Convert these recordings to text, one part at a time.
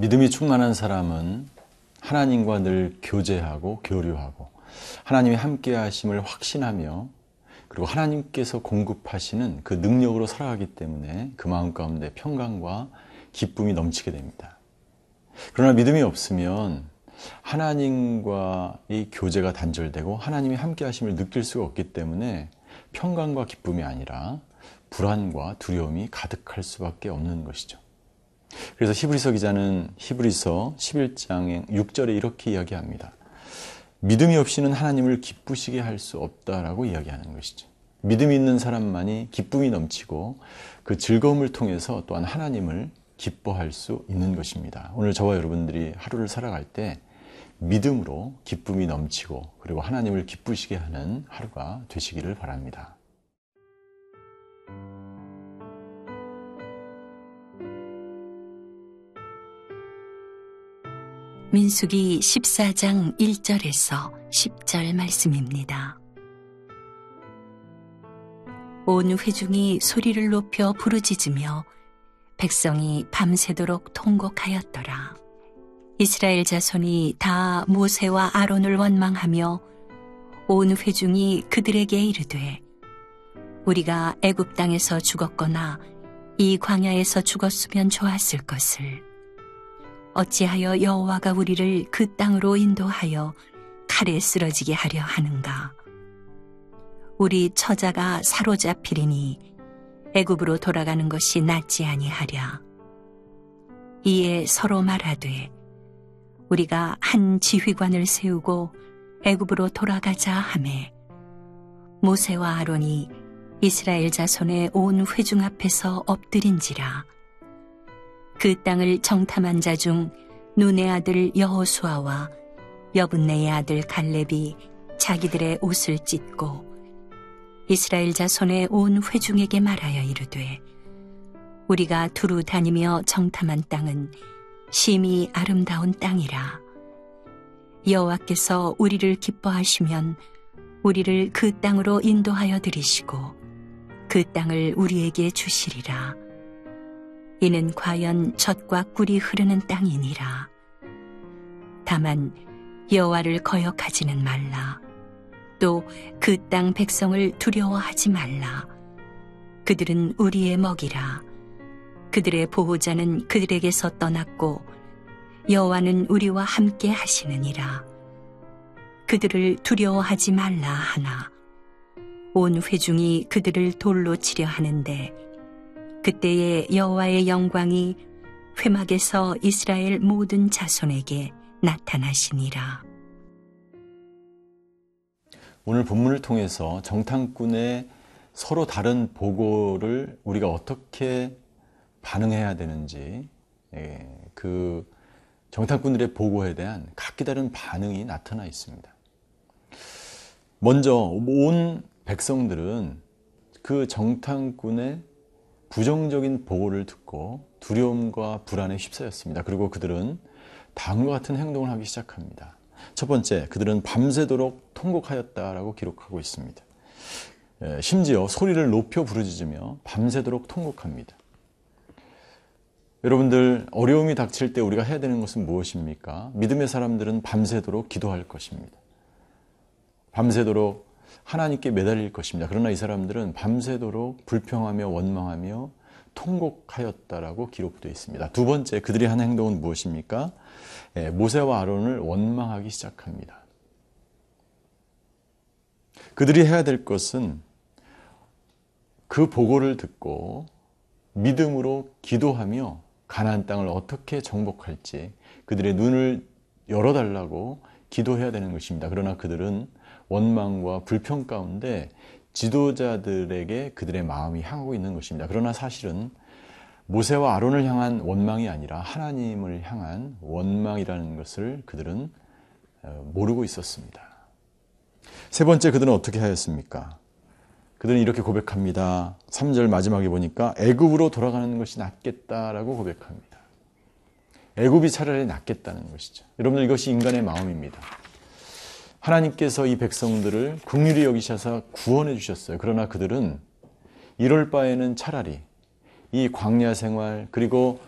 믿음이 충만한 사람은 하나님과 늘 교제하고 교류하고 하나님이 함께 하심을 확신하며 그리고 하나님께서 공급하시는 그 능력으로 살아가기 때문에 그 마음 가운데 평강과 기쁨이 넘치게 됩니다. 그러나 믿음이 없으면 하나님과의 교제가 단절되고 하나님이 함께 하심을 느낄 수가 없기 때문에 평강과 기쁨이 아니라 불안과 두려움이 가득할 수밖에 없는 것이죠. 그래서 히브리서 기자는 히브리서 11장 6절에 이렇게 이야기합니다. 믿음이 없이는 하나님을 기쁘시게 할 수 없다라고 이야기하는 것이죠. 믿음이 있는 사람만이 기쁨이 넘치고 그 즐거움을 통해서 또한 하나님을 기뻐할 수 있는 것입니다. 오늘 저와 여러분들이 하루를 살아갈 때 믿음으로 기쁨이 넘치고 그리고 하나님을 기쁘시게 하는 하루가 되시기를 바랍니다. 민숙이 14장 1절에서 10절 말씀입니다. 온 회중이 소리를 높여 부르짖으며 백성이 밤새도록 통곡하였더라. 이스라엘 자손이 다 모세와 아론을 원망하며 온 회중이 그들에게 이르되 우리가 애굽 땅에서 죽었거나 이 광야에서 죽었으면 좋았을 것을 어찌하여 여호와가 우리를 그 땅으로 인도하여 칼에 쓰러지게 하려 하는가? 우리 처자가 사로잡히리니 애굽으로 돌아가는 것이 낫지 아니하랴. 이에 서로 말하되 우리가 한 지휘관을 세우고 애굽으로 돌아가자 하매 모세와 아론이 이스라엘 자손의 온 회중 앞에서 엎드린지라. 그 땅을 정탐한 자 중 눈의 아들 여호수아와 여분네의 아들 갈렙이 자기들의 옷을 찢고 이스라엘 자손의 온 회중에게 말하여 이르되 우리가 두루 다니며 정탐한 땅은 심히 아름다운 땅이라 여호와께서 우리를 기뻐하시면 우리를 그 땅으로 인도하여 들이시고 그 땅을 우리에게 주시리라. 이는 과연 젖과 꿀이 흐르는 땅이니라. 다만 여호와를 거역하지는 말라. 또 그 땅 백성을 두려워하지 말라. 그들은 우리의 먹이라. 그들의 보호자는 그들에게서 떠났고 여호와는 우리와 함께 하시느니라. 그들을 두려워하지 말라 하나. 온 회중이 그들을 돌로 치려 하는데 그때에 여호와의 영광이 회막에서 이스라엘 모든 자손에게 나타나시니라. 오늘 본문을 통해서 정탐꾼의 서로 다른 보고를 우리가 어떻게 반응해야 되는지 예, 그 정탐꾼들의 보고에 대한 각기 다른 반응이 나타나 있습니다. 먼저 온 백성들은 그 정탐꾼의 부정적인 보고를 듣고 두려움과 불안에 휩싸였습니다. 그리고 그들은 다음과 같은 행동을 하기 시작합니다. 첫 번째, 그들은 밤새도록 통곡하였다라고 기록하고 있습니다. 예, 심지어 소리를 높여 부르짖으며 밤새도록 통곡합니다. 여러분들 어려움이 닥칠 때 우리가 해야 되는 것은 무엇입니까? 믿음의 사람들은 밤새도록 기도할 것입니다. 밤새도록 하나님께 매달릴 것입니다. 그러나 이 사람들은 밤새도록 불평하며 원망하며 통곡하였다라고 기록되어 있습니다. 두 번째 그들이 한 행동은 무엇입니까? 예, 모세와 아론을 원망하기 시작합니다. 그들이 해야 될 것은 그 보고를 듣고 믿음으로 기도하며 가나안 땅을 어떻게 정복할지 그들의 눈을 열어달라고 기도해야 되는 것입니다. 그러나 그들은 원망과 불평 가운데 지도자들에게 그들의 마음이 향하고 있는 것입니다. 그러나 사실은 모세와 아론을 향한 원망이 아니라 하나님을 향한 원망이라는 것을 그들은 어, 모르고 있었습니다. 세 번째 그들은 어떻게 하였습니까? 그들은 이렇게 고백합니다. 3절 마지막에 보니까 애굽으로 돌아가는 것이 낫겠다라고 고백합니다. 애굽이 차라리 낫겠다는 것이죠. 여러분들 이것이 인간의 마음입니다. 하나님께서 이 백성들을 국률이 여기셔서 구원해 주셨어요. 그러나 그들은 이럴 바에는 차라리 이 광야 생활 그리고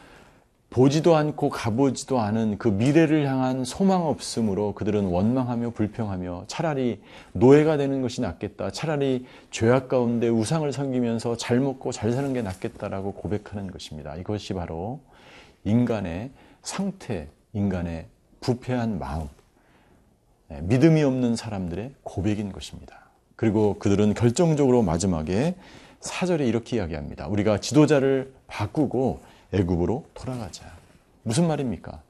보지도 않고 가보지도 않은 그 미래를 향한 소망 없음으로 그들은 원망하며 불평하며 차라리 노예가 되는 것이 낫겠다. 차라리 죄악 가운데 우상을 섬기면서 잘 먹고 잘 사는 게 낫겠다라고 고백하는 것입니다. 이것이 바로 인간의 상태, 인간의 부패한 마음, 네, 믿음이 없는 사람들의 고백인 것입니다. 그리고 그들은 결정적으로 마지막에 사절에 이렇게 이야기합니다. 우리가 지도자를 바꾸고 애굽으로 돌아가자. 무슨 말입니까?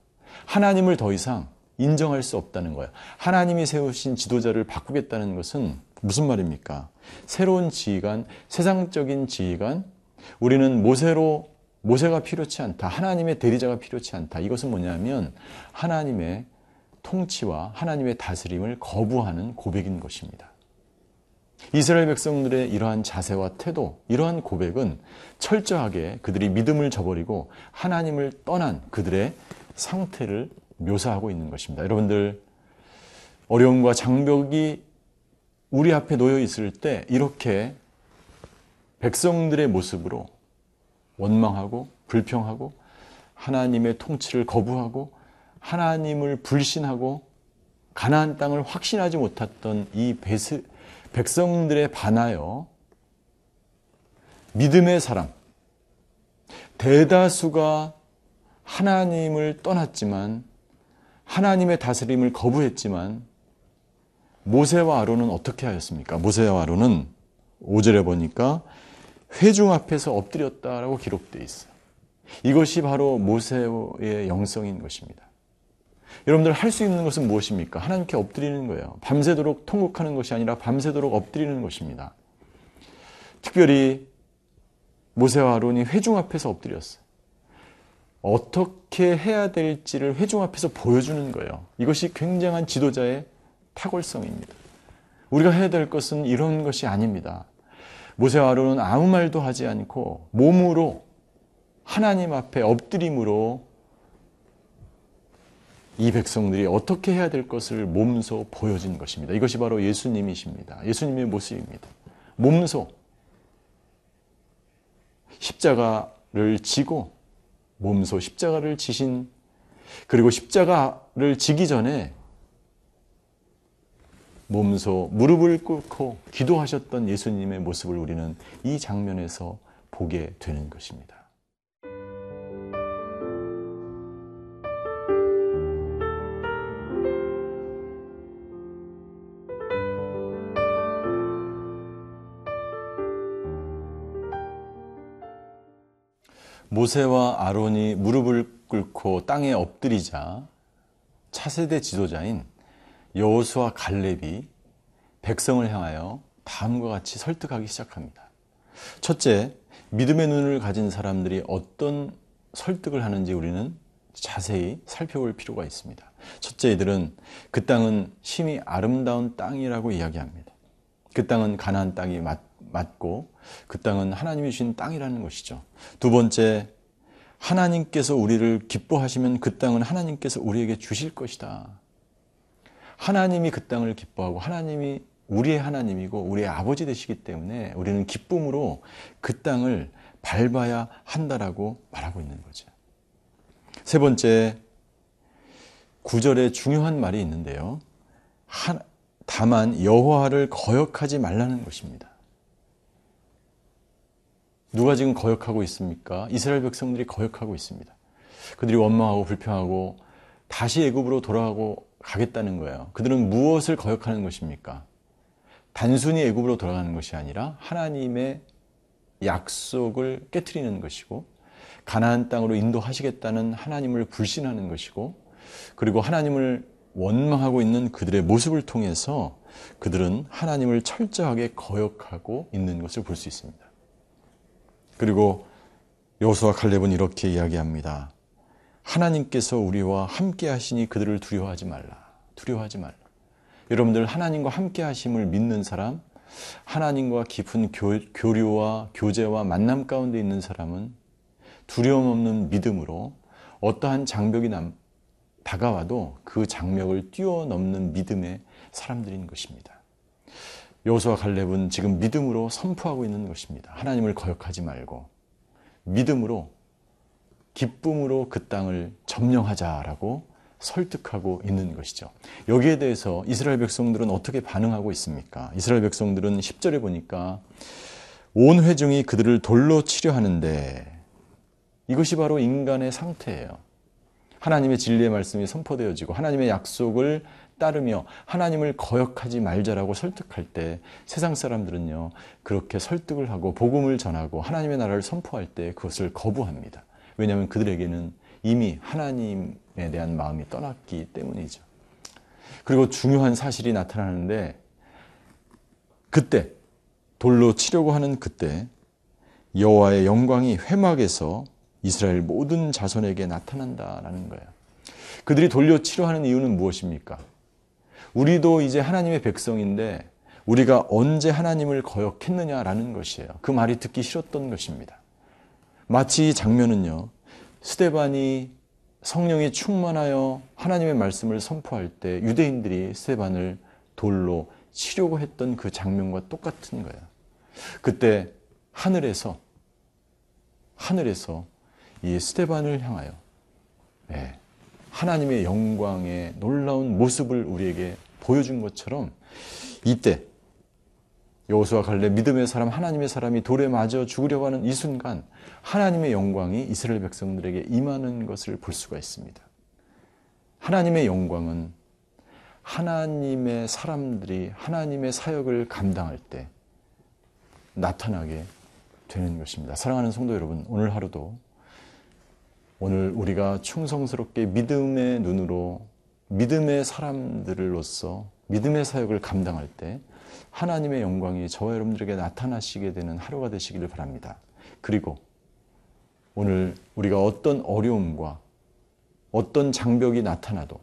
하나님을 더 이상 인정할 수 없다는 거예요. 하나님이 세우신 지도자를 바꾸겠다는 것은 무슨 말입니까? 새로운 지휘관, 세상적인 지휘관, 우리는 모세로 모세가 필요치 않다. 하나님의 대리자가 필요치 않다. 이것은 뭐냐면 하나님의 통치와 하나님의 다스림을 거부하는 고백인 것입니다. 이스라엘 백성들의 이러한 자세와 태도, 이러한 고백은 철저하게 그들이 믿음을 저버리고 하나님을 떠난 그들의 상태를 묘사하고 있는 것입니다. 여러분들, 어려움과 장벽이 우리 앞에 놓여 있을 때 이렇게 백성들의 모습으로 원망하고 불평하고 하나님의 통치를 거부하고 하나님을 불신하고 가나안 땅을 확신하지 못했던 이 베스, 백성들에 반하여 믿음의 사람, 대다수가 하나님을 떠났지만 하나님의 다스림을 거부했지만 모세와 아론은 어떻게 하였습니까? 모세와 아론은 5절에 보니까 회중 앞에서 엎드렸다라고 기록되어 있어요. 이것이 바로 모세의 영성인 것입니다. 여러분들 할 수 있는 것은 무엇입니까? 하나님께 엎드리는 거예요. 밤새도록 통곡하는 것이 아니라 밤새도록 엎드리는 것입니다. 특별히 모세와 아론이 회중 앞에서 엎드렸어요. 어떻게 해야 될지를 회중 앞에서 보여주는 거예요. 이것이 굉장한 지도자의 탁월성입니다. 우리가 해야 될 것은 이런 것이 아닙니다. 모세와 아론은 아무 말도 하지 않고 몸으로 하나님 앞에 엎드림으로 이 백성들이 어떻게 해야 될 것을 몸소 보여진 것입니다. 이것이 바로 예수님이십니다. 예수님의 모습입니다. 몸소 십자가를 지고 몸소 십자가를 지신 그리고 십자가를 지기 전에 몸소 무릎을 꿇고 기도하셨던 예수님의 모습을 우리는 이 장면에서 보게 되는 것입니다. 모세와 아론이 무릎을 꿇고 땅에 엎드리자 차세대 지도자인 여호수아 갈렙이 백성을 향하여 다음과 같이 설득하기 시작합니다. 첫째, 믿음의 눈을 가진 사람들이 어떤 설득을 하는지 우리는 자세히 살펴볼 필요가 있습니다. 첫째, 이들은 그 땅은 심히 아름다운 땅이라고 이야기합니다. 그 땅은 가나안 땅이 맞, 맞고 그 땅은 하나님이 주신 땅이라는 것이죠. 두 번째, 하나님께서 우리를 기뻐하시면 그 땅은 하나님께서 우리에게 주실 것이다. 하나님이 그 땅을 기뻐하고 하나님이 우리의 하나님이고 우리의 아버지 되시기 때문에 우리는 기쁨으로 그 땅을 밟아야 한다라고 말하고 있는 거죠. 세 번째, 구절에 중요한 말이 있는데요. 다만 여호와를 거역하지 말라는 것입니다. 누가 지금 거역하고 있습니까? 이스라엘 백성들이 거역하고 있습니다. 그들이 원망하고 불평하고 다시 애굽으로 돌아가고 가겠다는 거예요. 그들은 무엇을 거역하는 것입니까? 단순히 애굽으로 돌아가는 것이 아니라 하나님의 약속을 깨뜨리는 것이고 가나안 땅으로 인도하시겠다는 하나님을 불신하는 것이고 그리고 하나님을 원망하고 있는 그들의 모습을 통해서 그들은 하나님을 철저하게 거역하고 있는 것을 볼 수 있습니다. 그리고 여호수아 칼렙은 이렇게 이야기합니다. 하나님께서 우리와 함께 하시니 그들을 두려워하지 말라. 두려워하지 말라. 여러분들 하나님과 함께 하심을 믿는 사람, 하나님과 깊은 교, 교류와 교제와 만남 가운데 있는 사람은 두려움 없는 믿음으로 어떠한 장벽이 남, 다가와도 그 장벽을 뛰어넘는 믿음의 사람들인 것입니다. 여호수아 갈렙은 지금 믿음으로 선포하고 있는 것입니다. 하나님을 거역하지 말고 믿음으로 기쁨으로 그 땅을 점령하자라고 설득하고 있는 것이죠. 여기에 대해서 이스라엘 백성들은 어떻게 반응하고 있습니까? 이스라엘 백성들은 10절에 보니까 온 회중이 그들을 돌로 치려 하는데 이것이 바로 인간의 상태예요. 하나님의 진리의 말씀이 선포되어지고 하나님의 약속을 따르며 하나님을 거역하지 말자라고 설득할 때 세상 사람들은요 그렇게 설득을 하고 복음을 전하고 하나님의 나라를 선포할 때 그것을 거부합니다. 왜냐하면 그들에게는 이미 하나님에 대한 마음이 떠났기 때문이죠. 그리고 중요한 사실이 나타나는데 그때 돌로 치려고 하는 그때 여호와의 영광이 회막에서 이스라엘 모든 자손에게 나타난다라는 거예요. 그들이 돌려 치려 하는 이유는 무엇입니까? 우리도 이제 하나님의 백성인데 우리가 언제 하나님을 거역했느냐라는 것이에요. 그 말이 듣기 싫었던 것입니다. 마치 이 장면은요. 스테반이 성령이 충만하여 하나님의 말씀을 선포할 때 유대인들이 스테반을 돌로 치려고 했던 그 장면과 똑같은 거예요. 그때 하늘에서 하늘에서 이 스테반을 향하여 네, 하나님의 영광의 놀라운 모습을 우리에게 보여준 것처럼 이때 여호수아 갈렙 믿음의 사람 하나님의 사람이 돌에 맞아 죽으려고 하는 이 순간 하나님의 영광이 이스라엘 백성들에게 임하는 것을 볼 수가 있습니다. 하나님의 영광은 하나님의 사람들이 하나님의 사역을 감당할 때 나타나게 되는 것입니다. 사랑하는 성도 여러분, 오늘 하루도 오늘 우리가 충성스럽게 믿음의 눈으로 믿음의 사람들로서 믿음의 사역을 감당할 때 하나님의 영광이 저와 여러분들에게 나타나시게 되는 하루가 되시기를 바랍니다. 그리고 오늘 우리가 어떤 어려움과 어떤 장벽이 나타나도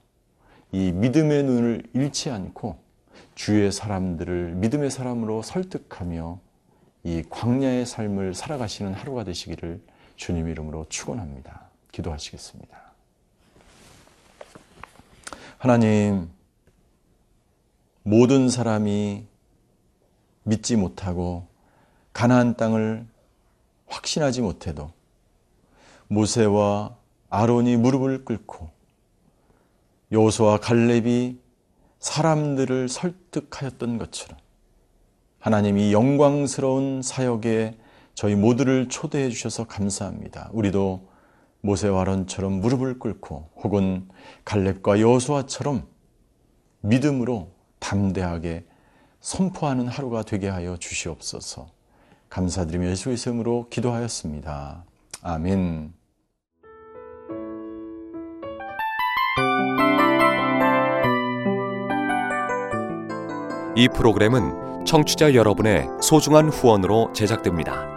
이 믿음의 눈을 잃지 않고 주의 사람들을 믿음의 사람으로 설득하며 이 광야의 삶을 살아가시는 하루가 되시기를 주님 이름으로 축원합니다. 기도하시겠습니다. 하나님 모든 사람이 믿지 못하고 가나안 땅을 확신하지 못해도 모세와 아론이 무릎을 꿇고 여호수와 갈렙이 사람들을 설득하였던 것처럼 하나님이 영광스러운 사역에 저희 모두를 초대해 주셔서 감사합니다. 우리도 모세와 아론처럼 무릎을 꿇고 혹은 갈렙과 여호수아처럼 믿음으로 담대하게 선포하는 하루가 되게 하여 주시옵소서. 감사드리며 예수의 이름으로 기도하였습니다. 아멘. 이 프로그램은 청취자 여러분의 소중한 후원으로 제작됩니다.